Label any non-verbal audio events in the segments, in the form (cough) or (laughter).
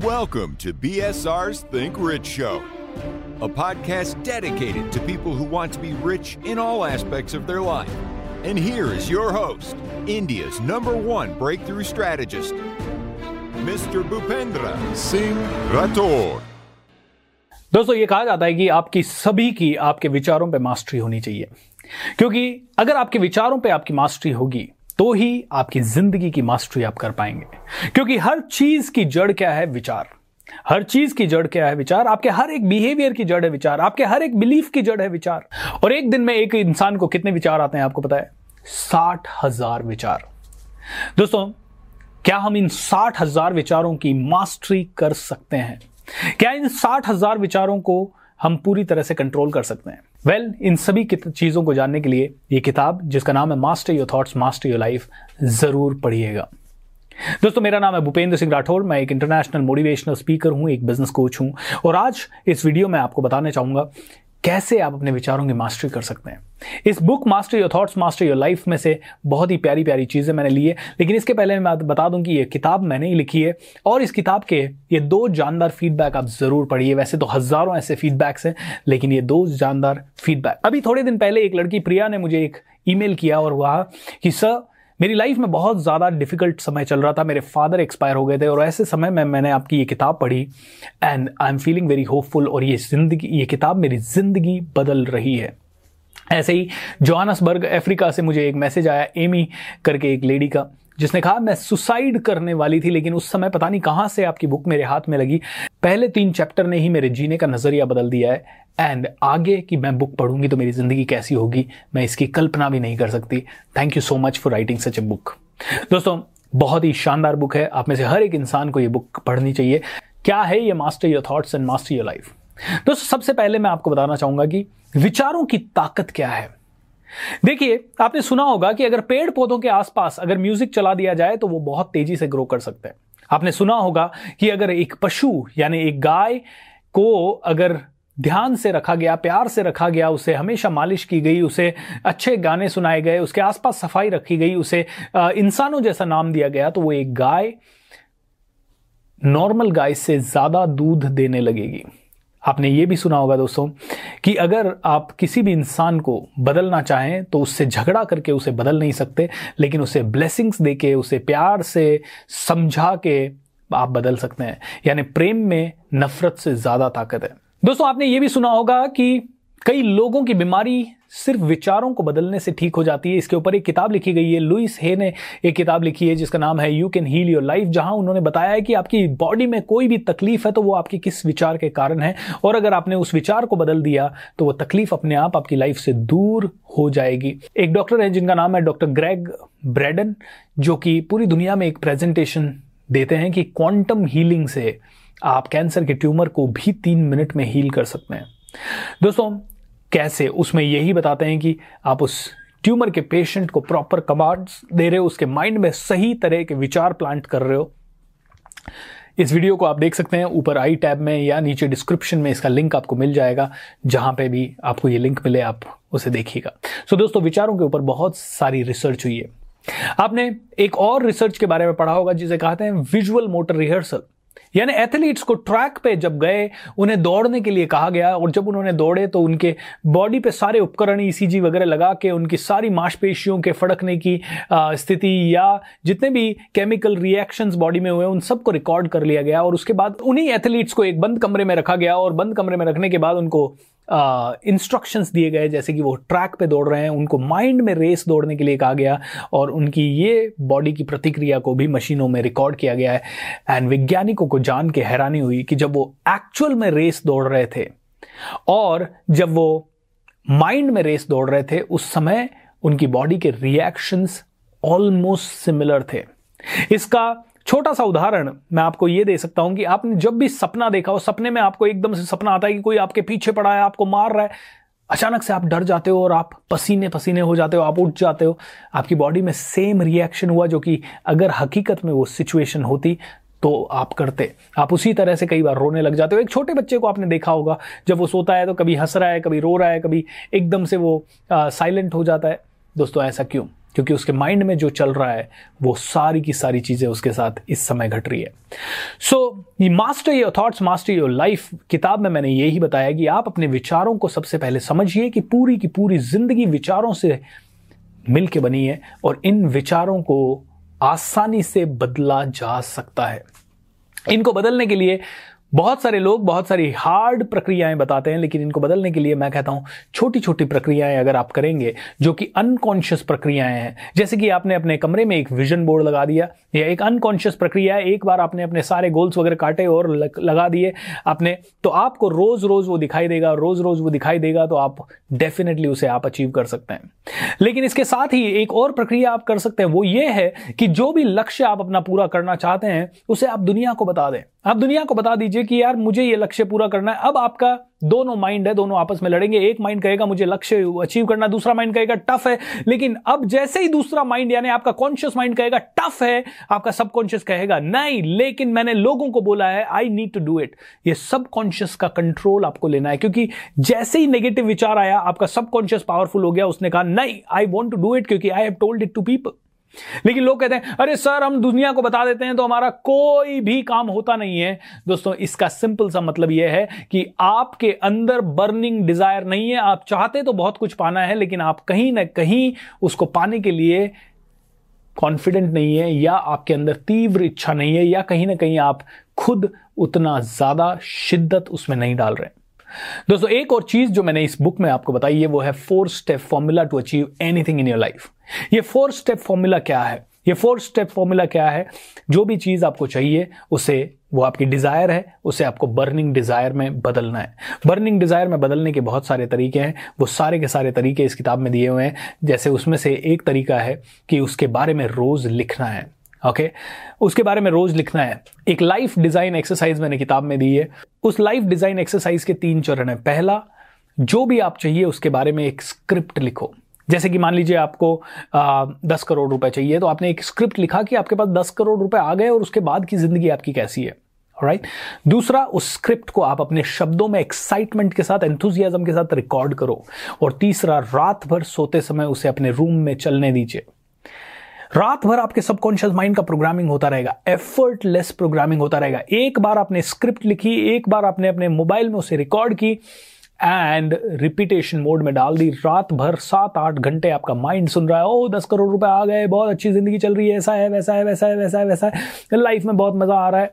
Welcome to BSR's Think Rich Show, a podcast dedicated to people who want to be rich in all aspects of their life. And here is your host, India's number one breakthrough strategist, Mr. Bhupendra Singh Rathore. दोस्तों ये कहा जाता है कि आपकी सभी की आपके विचारों पे मास्टरी होनी चाहिए क्योंकि अगर आपके विचारों पे आपकी मास्टरी होगी तो ही आपकी ज़िंदगी की मास्टरी आप कर पाएँगे। क्योंकि हर चीज़ की जड़ क्या है? विचार। हर चीज़ की जड़ क्या है? विचार। आपके हर एक बिहेवियर की जड़ है विचार। आपके हर एक बिलीफ की जड़ है विचार। और एक दिन में एक इंसान को कितने विचार आते हैं आपको पता है? साठ हज़ार विचार। दोस्तों, क्या हम इन साठ हज़ार विचारों की मास्टरी कर सकते हैं? क्या इन साठ हज़ार विचारों को हम पूरी तरह से कंट्रोल कर सकते हैं? वेल well, इन सभी चीज़ों को जानने के लिए ये किताब जिसका नाम है master your thoughts master your life ज़रूर पढ़िएगा। दोस्तों मेरा नाम है भूपेंद्र सिंह राठौर। मैं एक इंटरनेशनल मोटिवेशनल स्पीकर हूँ एक बिज़नेस कोच हूँ। और आज इस वीडियो में आपको बताना चाहूँगा कैसे आप अपने विचारों की मास्टरी कर सकते हैं? इस book master your thoughts master your life में से बहुत ही प्यारी प्यारी चीज़ें मैंने ली है। लेकिन इसके पहले मैं बता दूँ कि ये किताब मैंने ही लिखी है और इस किताब के ये दो जानदार फीडबैक आप ज़रूर पढ़िए। वैसे तो हज़ारों ऐसे फीडबैक्स हैं, लेकिन ये दो जानदार फीडबैक अभी थोड़े दिन पहले एक लड़की प्रिया ने मुझे एक ईमेल किया और कहा कि सर मेरी लाइफ में बहुत ज़्यादा डिफ़िकल्ट समय चल रहा था। मेरे फादर एक्सपायर हो गए थे और ऐसे समय में मैंने आपकी ये किताब पढ़ी and I am feeling very hopeful और ये ज़िंदगी, ये किताब मेरी ज़िंदगी बदल रही है। ऐसे ही जोहानसबर्ग अफ्रीका से मुझे एक मैसेज आया एमी करके एक लेडी का। जिसने कहा, मैं सुसाइड करने वाली थी, लेकिन उस समय पता नहीं कहाँ से आपकी बुक मेरे हाथ में लगी। पहले तीन चैप्टर ने ही मेरे जीने का नज़रिया बदल दिया है। एंड आगे की मैं बुक पढ़ूँगी तो मेरी ज़िंदगी कैसी होगी, मैं इसकी कल्पना भी नहीं कर सकती। Thank you so much for writing such a book दोस्तों, बहुत ही शानदार बुक है। आप में से हर एक इंसान को ये बुक पढ़नी चाहिए। क्या है ये master your thoughts and master your life? दोस्तों, सबसे पहले मैं आपको बताना चाहूँगा कि विचारों की ताकत क्या है? देखिए, आपने सुना होगा कि अगर पेड़ पौधों के आसपास अगर म्यूज़िक चला दिया जाए तो वो बहुत तेज़ी से ग्रो कर सकते हैं। आपने सुना होगा कि अगर एक पशु, यानी एक गाय को अगर ध्यान से रखा गया, प्यार से रखा गया, उसे हमेशा मालिश की गई, उसे अच्छे गाने सुनाए गए, उसके आसपास सफ़ाई रखी गई, उसे इंसानों जैसा नाम दिया गया तो वो एक गाय, नॉर्मल गाय से ज़्यादा दूध देने लगेगी। आपने ये भी सुना होगा दोस्तों कि अगर आप किसी भी इंसान को बदलना चाहें तो उससे झगड़ा करके उसे बदल नहीं सकते, लेकिन उसे ब्लेसिंग्स दे के उसे प्यार से समझा के आप बदल सकते हैं। यानी प्रेम में नफरत से ज़्यादा ताकत है। दोस्तों, आपने ये भी सुना होगा कि कई लोगों की बीमारी सिर्फ़ विचारों को बदलने से ठीक हो जाती है। इसके ऊपर एक किताब लिखी गई है लुइस हे ने एक किताब लिखी है, जिसका नाम है you can heal your life जहाँ उन्होंने बताया है कि आपकी बॉडी में कोई भी तकलीफ़ है तो वो आपकी किस विचार के कारण है। और अगर आपने उस विचार को बदल दिया तो वो तकलीफ़ अपने आप आपकी लाइफ से दूर हो जाएगी। एक डॉक्टर है जिनका नाम है डॉक्टर ग्रेग ब्रेडन जो कि पूरी दुनिया में एक प्रेजेंटेशन देते हैं कि क्वांटम हीलिंग से आप कैंसर के ट्यूमर को भी तीन मिनट में हील कर सकते हैं। दोस्तों कैसे? उसमें यही बताते हैं कि आप उस ट्यूमर के पेशेंट को प्रॉपर कमांड्स दे रहे हो उसके माइंड में सही तरह के विचार प्लांट कर रहे हो। इस वीडियो को आप देख सकते हैं ऊपर आई टैब में या नीचे डिस्क्रिप्शन में इसका लिंक आपको मिल जाएगा जहाँ पे भी आपको ये लिंक मिले आप उसे देखिएगा। सो so, दोस्तों विचारों के ऊपर बहुत सारी रिसर्च हुई है। आपने एक और रिसर्च के बारे में पढ़ा होगा जिसे कहते हैं विजुअल मोटर रिहर्सल यानी एथलीट्स को ट्रैक पे जब गए, उन्हें दौड़ने के लिए कहा गया, और जब उन्होंने दौड़े तो उनके बॉडी पे सारे उपकरण ईसीजी वगैरह लगा के, उनकी सारी मांसपेशियों के फड़कने की स्थिति, या जितने भी केमिकल रिएक्शंस बॉडी में हुए, उन सबको रिकॉर्ड कर लिया गया, और उसके बाद उन्हीं एथलीट्स को एक बंद कमरे में रखा गया, और बंद कमरे में रखने के बाद उनको इंस्ट्रक्शंस दिए गए, जैसे कि वो ट्रैक पे दौड़ रहे हैं, उनको माइंड में रेस दौड़ने के लिए कहा गया और उनकी ये बॉडी की प्रतिक्रिया को भी मशीनों में रिकॉर्ड किया गया है। एंड वैज्ञानिकों को जान के हैरानी हुई कि जब वो एक्चुअल में रेस दौड़ रहे थे और जब वो माइंड में रेस दौड़ रहे थे, उस समय उनकी बॉडी के रिएक्शंस ऑलमोस्ट सिमिलर थे। इसका छोटा सा उदाहरण मैं आपको यह दे सकता हूँ कि आपने जब भी सपना देखा हो, सपने में आपको एकदम से सपना आता है कि कोई आपके पीछे पड़ा है, आपको मार रहा है, अचानक से आप डर जाते हो और आप पसीने पसीने हो जाते हो, आप उठ जाते हो, आपकी बॉडी में सेम रिएक्शन हुआ जो कि अगर हकीकत में वो सिचुएशन होती तो आप करते। आप उसी तरह से कई बार रोने लग जाते हो। एक छोटे बच्चे को आपने देखा होगा, जब वो सोता है तो कभी हंस रहा है, कभी रो रहा है, कभी एकदम से वो साइलेंट हो जाता है। दोस्तों, ऐसा क्यों? क्योंकि उसके माइंड में जो चल रहा है, वो सारी की सारी चीज़ें उसके साथ इस समय घट रही है। So master your thoughts master your life किताब में मैंने यही बताया कि आप अपने विचारों को सबसे पहले समझिए कि पूरी की पूरी ज़िंदगी विचारों से मिलके बनी है और इन विचारों को आसानी से बदला जा सकता है। इनको बदलने के लिए बहुत सारे लोग बहुत सारी हार्ड प्रक्रियाएँ बताते हैं, लेकिन इनको बदलने के लिए मैं कहता हूँ छोटी छोटी प्रक्रियाएँ अगर आप करेंगे, जो कि अनकॉन्शियस प्रक्रियाएँ हैं, जैसे कि आपने अपने कमरे में एक विजन बोर्ड लगा दिया, या एक अनकॉन्शियस प्रक्रिया है, एक बार आपने अपने सारे गोल्स वगैरह काटे और लगा दिए आपने तो आपको रोज रोज वो दिखाई देगा रोज रोज वो दिखाई देगा तो आप डेफिनेटली उसे आप अचीव कर सकते हैं। लेकिन इसके साथ ही एक और प्रक्रिया आप कर सकते हैं, वो ये है कि जो भी लक्ष्य आप अपना पूरा करना चाहते हैं, उसे आप दुनिया को बता दें। आप दुनिया को बता दीजिए कि यार मुझे ये लक्ष्य पूरा करना है। अब आपका दोनों माइंड है, दोनों आपस में लड़ेंगे। एक माइंड कहेगा, मुझे लक्ष्य अचीव करना दूसरा माइंड कहेगा, टफ है। लेकिन अब जैसे ही दूसरा माइंड यानी आपका कॉन्शियस माइंड कहेगा, टफ है, आपका सबकॉन्शियस कहेगा, नहीं, लेकिन मैंने लोगों को बोला है I need to do it ये सबकॉन्शियस का कंट्रोल आपको लेना है। क्योंकि जैसे ही नेगेटिव विचार आया, आपका सबकॉन्शियस पावरफुल हो गया, उसने कहा, नहीं I want to do it क्योंकि I have told it to people लेकिन लोग कहते हैं, अरे सर, हम दुनिया को बता देते हैं तो हमारा कोई भी काम होता नहीं है। दोस्तों, इसका सिंपल सा मतलब यह है कि आपके अंदर बर्निंग डिज़ायर नहीं है। आप चाहते तो बहुत कुछ पाना है, लेकिन आप कहीं ना कहीं उसको पाने के लिए कॉन्फिडेंट नहीं है या आपके अंदर तीव्र इच्छा नहीं है या कहीं ना कहीं आप खुद उतना ज़्यादा शिद्दत उसमें नहीं डाल रहे। दोस्तों, एक और चीज़ जो मैंने इस बुक में आपको बताई है वो है four step formula to achieve anything in your life. ये फोर स्टेप फॉर्मूला क्या है? ये फोर स्टेप फॉर्मूला क्या है? जो भी चीज़ आपको चाहिए, उसे, वो आपकी डिज़ायर है, उसे आपको बर्निंग डिज़ायर में बदलना है। बर्निंग डिज़ायर में बदलने के बहुत सारे तरीके हैं, वो सारे के सारे तरीके इस किताब में दिए हुए हैं। जैसे उसमें से एक तरीका है कि उसके बारे में रोज लिखना है। Okay okay? उसके बारे में रोज लिखना है। एक लाइफ डिज़ाइन एक्सरसाइज मैंने किताब में दी है। उस लाइफ डिज़ाइन एक्सरसाइज के तीन चरण है। पहला जो भी आप चाहिए उसके बारे में एक स्क्रिप्ट लिखो। जैसे कि मान लीजिए आपको आ, दस करोड़ रुपए चाहिए तो आपने एक स्क्रिप्ट लिखा कि आपके पास दस करोड़ रुपए आ गए और उसके बाद की ज़िंदगी आपकी कैसी है। Right right? दूसरा उस स्क्रिप्ट को आप अपने शब्दों में एक्साइटमेंट के साथ एंथुजियाजम के साथ रिकॉर्ड करो। और तीसरा रात भर सोते समय उसे अपने रूम में चलने दीजिए। रात भर आपके सबकॉन्शियस माइंड का प्रोग्रामिंग होता रहेगा एफर्टलेस प्रोग्रामिंग होता रहेगा। एक बार आपने स्क्रिप्ट लिखी, एक बार आपने अपने मोबाइल में उसे रिकॉर्ड की एंड रिपीटेशन मोड में डाल दी। रात भर सात आठ घंटे आपका माइंड सुन रहा है ओ दस करोड़ रुपए आ गए, बहुत अच्छी ज़िंदगी चल रही है, ऐसा है, वैसा है वैसा है वैसा है वैसा है। लाइफ में बहुत मज़ा आ रहा है।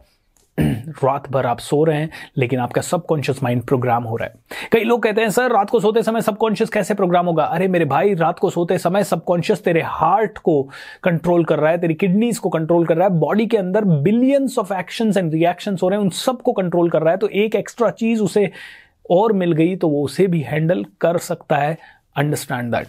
(clears throat) रात भर आप सो रहे हैं, लेकिन आपका सबकॉन्शियस माइंड प्रोग्राम हो रहा है। कई लोग कहते हैं, सर, रात को सोते समय सबकॉन्शियस कैसे प्रोग्राम होगा? अरे, मेरे भाई, रात को सोते समय सबकॉन्शियस तेरे हार्ट को कंट्रोल कर रहा है, तेरी किडनीज को कंट्रोल कर रहा है बॉडी के अंदर billions of action and reaction हो रहे हैं, उन सबको कंट्रोल कर रहा है तो एक एक्स्ट्रा चीज़ उसे और मिल गई तो वो उसे भी हैंडल कर सकता है। अंडरस्टैंड दैट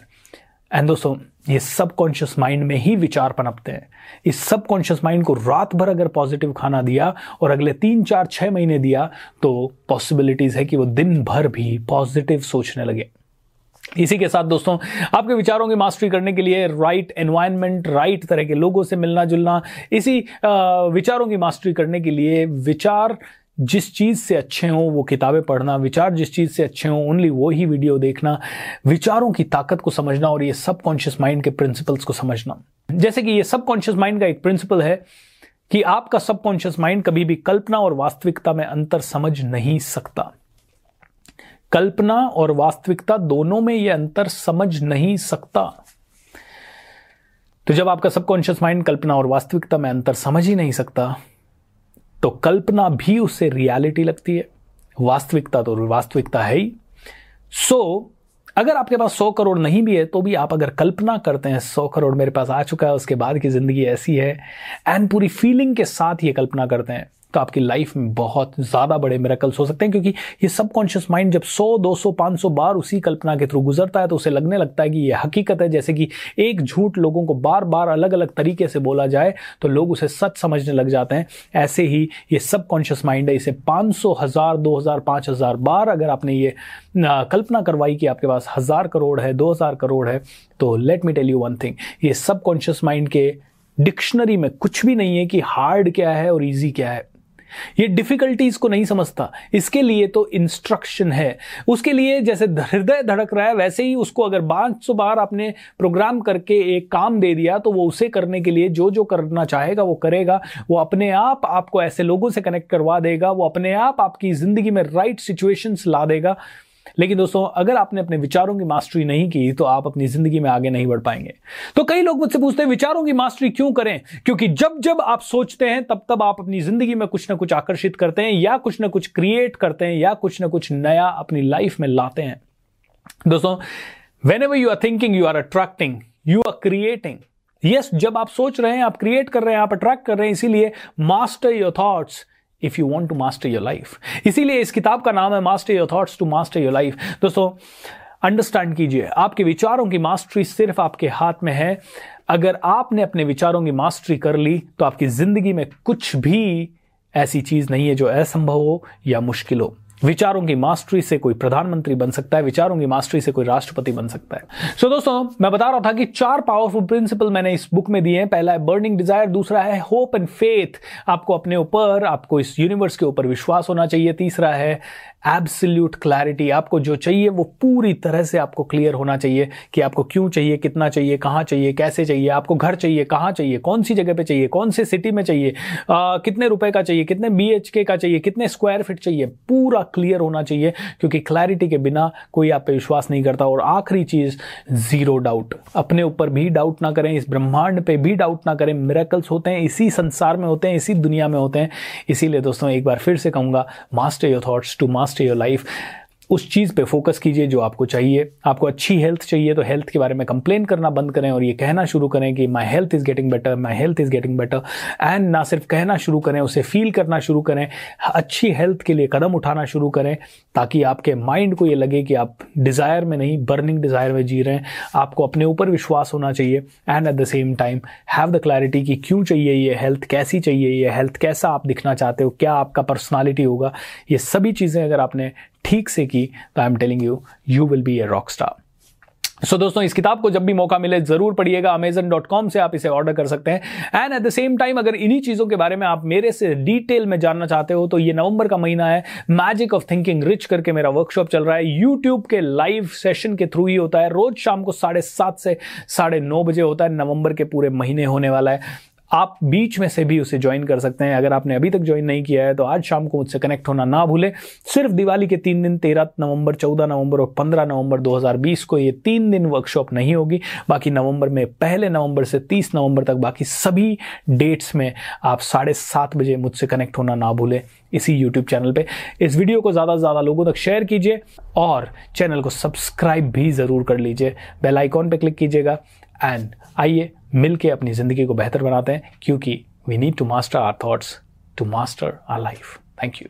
एंड दोस्तों ये सबकॉन्शियस माइंड में ही विचार पनपते हैं। इस सबकॉन्शियस माइंड को रात भर अगर पॉजिटिव खाना दिया और अगले तीन, चार, छह महीने दिया तो पॉसिबिलिटीज है कि वो दिन भर भी पॉजिटिव सोचने लगे। इसी के साथ दोस्तों, आपके विचारों की मास्टरी करने के लिए राइट एनवायरनमेंट राइट तरह के लोगों से मिलना जुलना इसी विचारों की मास्टरी करने के लिए विचार जिस चीज़ से अच्छे हों, वो किताबें पढ़ना, विचार जिस चीज़ से अच्छे हों ओनली वो ही वीडियो देखना, विचारों की ताकत को समझना और ये सब कॉन्शियस माइंड के प्रिंसिपल्स को समझना। जैसे कि ये सबकॉन्शियस माइंड का एक प्रिंसिपल है कि आपका सबकॉन्शियस माइंड कभी भी कल्पना और वास्तविकता में अंतर समझ नहीं सकता। कल्पना और वास्तविकता दोनों में यह अंतर समझ नहीं सकता। तो जब आपका सबकॉन्शियस माइंड कल्पना और वास्तविकता में अंतर समझ ही नहीं सकता तो कल्पना भी उससे रियलिटी लगती है। वास्तविकता तो वास्तविकता है ही। सो so, अगर आपके पास सौ करोड़ नहीं भी है तो भी आप अगर कल्पना करते हैं सौ करोड़ मेरे पास आ चुका है उसके बाद की ज़िंदगी ऐसी है एंड पूरी फीलिंग के साथ ये कल्पना करते हैं। तो आपकी लाइफ में बहुत ज़्यादा बड़े मेरेकल्स हो सकते हैं क्योंकि ये सबकॉन्शियस माइंड जब 100, 200, 500 बार उसी कल्पना के थ्रू गुजरता है तो उसे लगने लगता है कि ये हकीकत है जैसे कि एक झूठ लोगों को बार बार अलग अलग तरीके से बोला जाए तो लोग उसे सच समझने लग जाते हैं। ऐसे ही ये सबकॉन्शियस माइंड है इसे पाँच सौ हज़ार दो हज़ार पाँच हज़ार बार अगर आपने ये कल्पना करवाई कि आपके पास हज़ार करोड़ है दो हज़ार करोड़ है तो let me tell you one thing ये सबकॉन्शियस माइंड के डिक्शनरी में कुछ भी नहीं है कि हार्ड क्या है और ईजी क्या है। ये डिफिकल्टीज को नहीं समझता। इसके लिए तो इंस्ट्रक्शन है। उसके लिए जैसे हृदय धड़क रहा है, वैसे ही उसको अगर पाँच सौ बार आपने प्रोग्राम करके एक काम दे दिया तो वो उसे करने के लिए जो जो करना चाहेगा, वो करेगा। वो अपने आप आपको ऐसे लोगों से कनेक्ट करवा देगा। वो अपने आप आपकी ज़िंदगी में राइट सिचुएशंस ला देगा। लेकिन दोस्तों, अगर आपने अपने विचारों की मास्टरी नहीं की तो आप अपनी ज़िंदगी में आगे नहीं बढ़ पाएँगे। तो कई लोग मुझसे पूछते हैं, विचारों की मास्टरी क्यों करें? क्योंकि जब जब आप सोचते हैं, तब तब आप अपनी ज़िंदगी में कुछ ना कुछ आकर्षित करते हैं, या कुछ ना कुछ क्रिएट करते हैं, या कुछ ना कुछ नया अपनी लाइफ में लाते हैं। दोस्तों whenever you are thinking you are attracting you are creating yes जब आप सोच रहे हैं, आप क्रिएट कर रहे हैं, आप अट्रैक्ट कर रहे हैं, इसीलिए master your thoughts if you want to master your life इसीलिए इस किताब का नाम है master your thoughts to master your life दोस्तों अंडरस्टैंड कीजिए, आपके विचारों की मास्टरी सिर्फ़ आपके हाथ में है। अगर आपने अपने विचारों की मास्टरी कर ली तो आपकी ज़िंदगी में कुछ भी ऐसी चीज़ नहीं है जो असंभव हो या मुश्किल हो। विचारों की मास्टरी से कोई प्रधानमंत्री बन सकता है विचारों की मास्टरी से कोई राष्ट्रपति बन सकता है। सो so, दोस्तों मैं बता रहा था कि चार पावरफुल प्रिंसिपल मैंने इस बुक में दिए हैं। पहला है बर्निंग डिज़ायर दूसरा है होप एंड फेथ आपको अपने ऊपर आपको इस यूनिवर्स के ऊपर विश्वास होना चाहिए। तीसरा है एब्सल्यूट क्लैरिटी आपको जो चाहिए वो पूरी तरह से आपको क्लियर होना चाहिए कि आपको क्यों चाहिए कितना चाहिए कहाँ चाहिए कैसे चाहिए आपको घर चाहिए कहाँ चाहिए कौन सी जगह पे चाहिए कौन से सिटी में चाहिए आ, कितने रुपए का चाहिए कितने बी का चाहिए कितने स्क्वायर फीट चाहिए पूरा क्लियर होना चाहिए क्योंकि क्लैरिटी के बिना कोई आप पे विश्वास नहीं करता। और आखिरी चीज़ ज़ीरो डाउट अपने ऊपर भी डाउट ना करें इस ब्रह्मांड पे भी डाउट ना करें। मेरेकल्स होते हैं इसी संसार में होते हैं इसी दुनिया में होते हैं। इसीलिए दोस्तों एक बार फिर से कहूँगा master your thoughts to master your life उस चीज़ पे फोकस कीजिए जो आपको चाहिए। आपको अच्छी हेल्थ चाहिए तो हेल्थ के बारे में कंप्लेन करना बंद करें और ये कहना शुरू करें कि my health is getting better my health is getting better and ना सिर्फ़ कहना शुरू करें, उसे फील करना शुरू करें। अच्छी हेल्थ के लिए कदम उठाना शुरू करें ताकि आपके माइंड को ये लगे कि आप डिज़ायर में नहीं बर्निंग डिज़ायर में जी रहे हैं। आपको अपने ऊपर विश्वास होना चाहिए। And at the same time have the clarity कि क्यों चाहिए ये हेल्थ कैसी चाहिए ये हेल्थ कैसा आप दिखना चाहते हो, क्या आपका पर्सनालिटी होगा? ये सभी चीज़ें अगर आपने ठीक से की तो I am telling you you will be a rock star so so, दोस्तों इस किताब को जब भी मौका मिले ज़रूर पढ़िएगा। अमेजन डॉट कॉम से आप इसे ऑर्डर कर सकते हैं। And at the same time अगर इन्हीं चीज़ों के बारे में आप मेरे से डिटेल में जानना चाहते हो तो ये नवंबर का महीना है। मैजिक ऑफ़ थिंकिंग रिच करके मेरा वर्कशॉप चल रहा है। यूट्यूब के लाइव सेशन के थ्रू ही होता है। रोज शाम को साढ़े से साढ़े बजे होता है। नवंबर के पूरे महीने होने वाला है। आप बीच में से भी उसे ज्वाइन कर सकते हैं। अगर आपने अभी तक ज्वाइन नहीं किया है तो आज शाम को मुझसे कनेक्ट होना ना भूलें। सिर्फ़ दिवाली के तीन दिन, तेरह नवंबर, चौदह नवंबर और पंद्रह नवंबर 2020 को ये तीन दिन वर्कशॉप नहीं होगी। बाकी नवंबर में, पहले नवंबर से तीस नवंबर तक बाकी सभी डेट्स में आप साढ़े सात बजे मुझसे कनेक्ट होना ना भूलें। इसी YouTube चैनल पे। इस वीडियो को ज़्यादा से ज़्यादा लोगों तक शेयर कीजिए और चैनल को सब्सक्राइब भी ज़रूर कर लीजिए। बेल आइकॉन पे क्लिक कीजिएगा एंड आइए मिलके अपनी ज़िंदगी को बेहतर बनाते हैं, क्योंकि we need to master our thoughts to master our life thank you